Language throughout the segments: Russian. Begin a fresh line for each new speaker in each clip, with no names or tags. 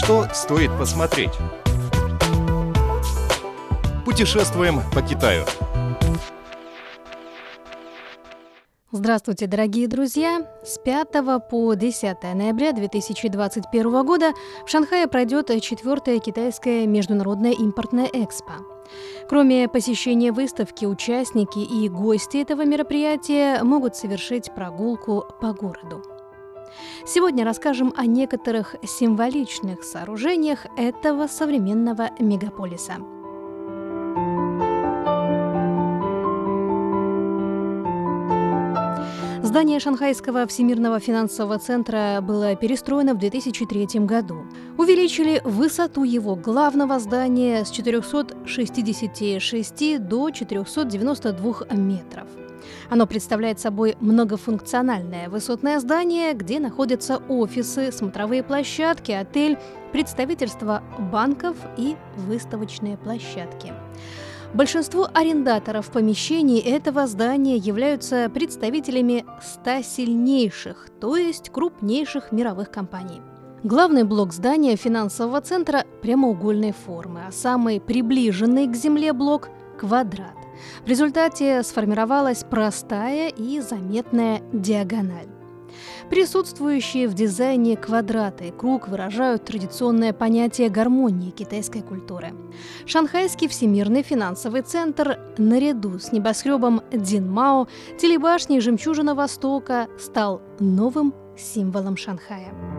Что стоит посмотреть? Путешествуем по Китаю.
Здравствуйте, дорогие друзья! С 5 по 10 ноября 2021 года в Шанхае пройдет четвертая китайская международная импортная экспо. Кроме посещения выставки, участники и гости этого мероприятия могут совершить прогулку по городу. Сегодня расскажем о некоторых символичных сооружениях этого современного мегаполиса – Здание Шанхайского всемирного финансового центра было перестроено в 2003 году. Увеличили высоту его главного здания с 466 до 492 метров. Оно представляет собой многофункциональное высотное здание, где находятся офисы, смотровые площадки, отель, представительства банков и выставочные площадки. Большинство арендаторов помещений этого здания являются представителями 100 сильнейших, то есть крупнейших мировых компаний. Главный блок здания финансового центра прямоугольной формы, а самый приближенный к Земле блок – квадрат. В результате сформировалась простая и заметная диагональ. Присутствующие в дизайне квадраты и круг выражают традиционное понятие гармонии китайской культуры. Шанхайский всемирный финансовый центр наряду с небоскребом Динмао, телебашней «Жемчужина Востока» стал новым символом Шанхая.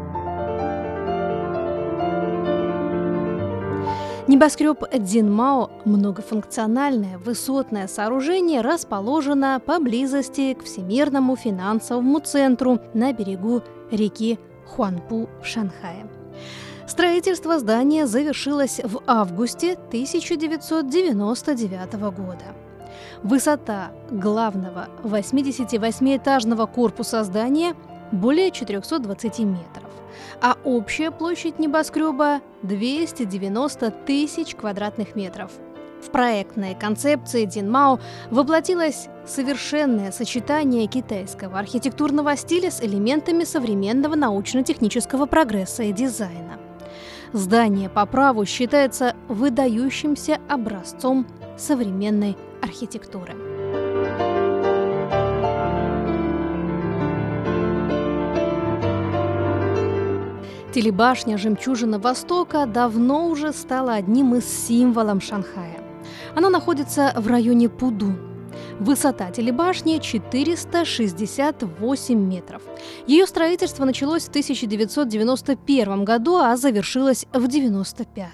Небоскреб Динмао – многофункциональное высотное сооружение, расположено поблизости к Всемирному финансовому центру на берегу реки Хуанпу в Шанхае. Строительство здания завершилось в августе 1999 года. Высота главного 88-этажного корпуса здания более 420 метров а общая площадь небоскреба 290 тысяч квадратных метров. В проектной концепции Динмао воплотилось совершенное сочетание китайского архитектурного стиля с элементами современного научно-технического прогресса и дизайна. Здание по праву считается выдающимся образцом современной архитектуры. Телебашня «Жемчужина Востока» давно уже стала одним из символов Шанхая. Она находится в районе Пудун. Высота телебашни 468 метров. Ее строительство началось в 1991 году, а завершилось в 1995.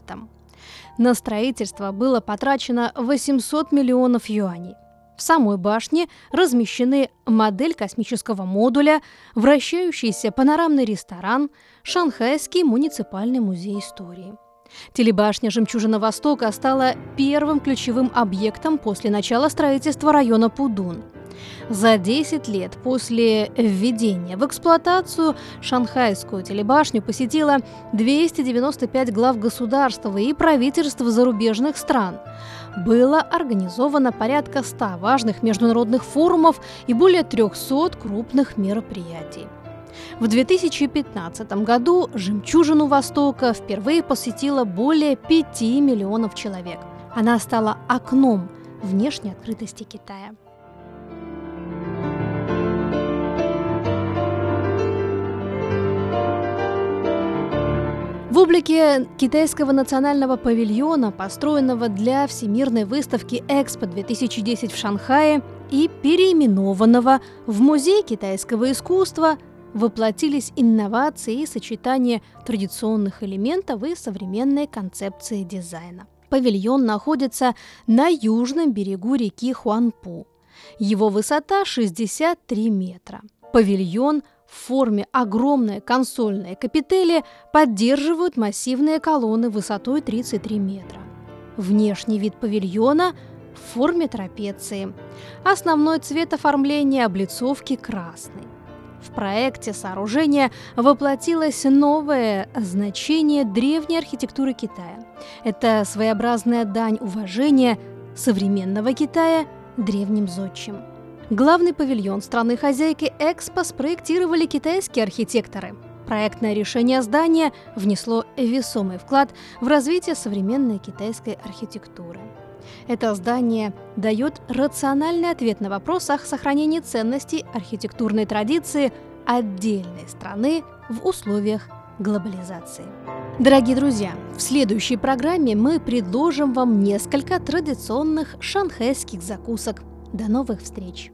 На строительство было потрачено 800 миллионов юаней. В самой башне размещены модель космического модуля, вращающийся панорамный ресторан, Шанхайский муниципальный музей истории. Телебашня «Жемчужина Востока» стала первым ключевым объектом после начала строительства района Пудун. За 10 лет после введения в эксплуатацию шанхайскую телебашню посетило 295 глав государства и правительств зарубежных стран – было организовано порядка 100 важных международных форумов и более 300 крупных мероприятий. В 2015 году «Жемчужину Востока» впервые посетило более 5 миллионов человек. Она стала окном внешней открытости Китая. В облике китайского национального павильона, построенного для Всемирной выставки Экспо-2010 в Шанхае и переименованного в Музей китайского искусства, воплотились инновации и сочетание традиционных элементов и современной концепции дизайна. Павильон находится на южном берегу реки Хуанпу. Его высота 63 метра. Павильон – в форме огромной консольной капители поддерживают массивные колонны высотой 33 метра. Внешний вид павильона в форме трапеции. Основной цвет оформления облицовки красный. В проекте сооружения воплотилось новое значение древней архитектуры Китая. Это своеобразная дань уважения современного Китая древним зодчим – Главный павильон страны-хозяйки Экспо спроектировали китайские архитекторы. Проектное решение здания внесло весомый вклад в развитие современной китайской архитектуры. Это здание дает рациональный ответ на вопрос о сохранении ценностей архитектурной традиции отдельной страны в условиях глобализации. Дорогие друзья, в следующей программе мы предложим вам несколько традиционных шанхайских закусок. До новых встреч!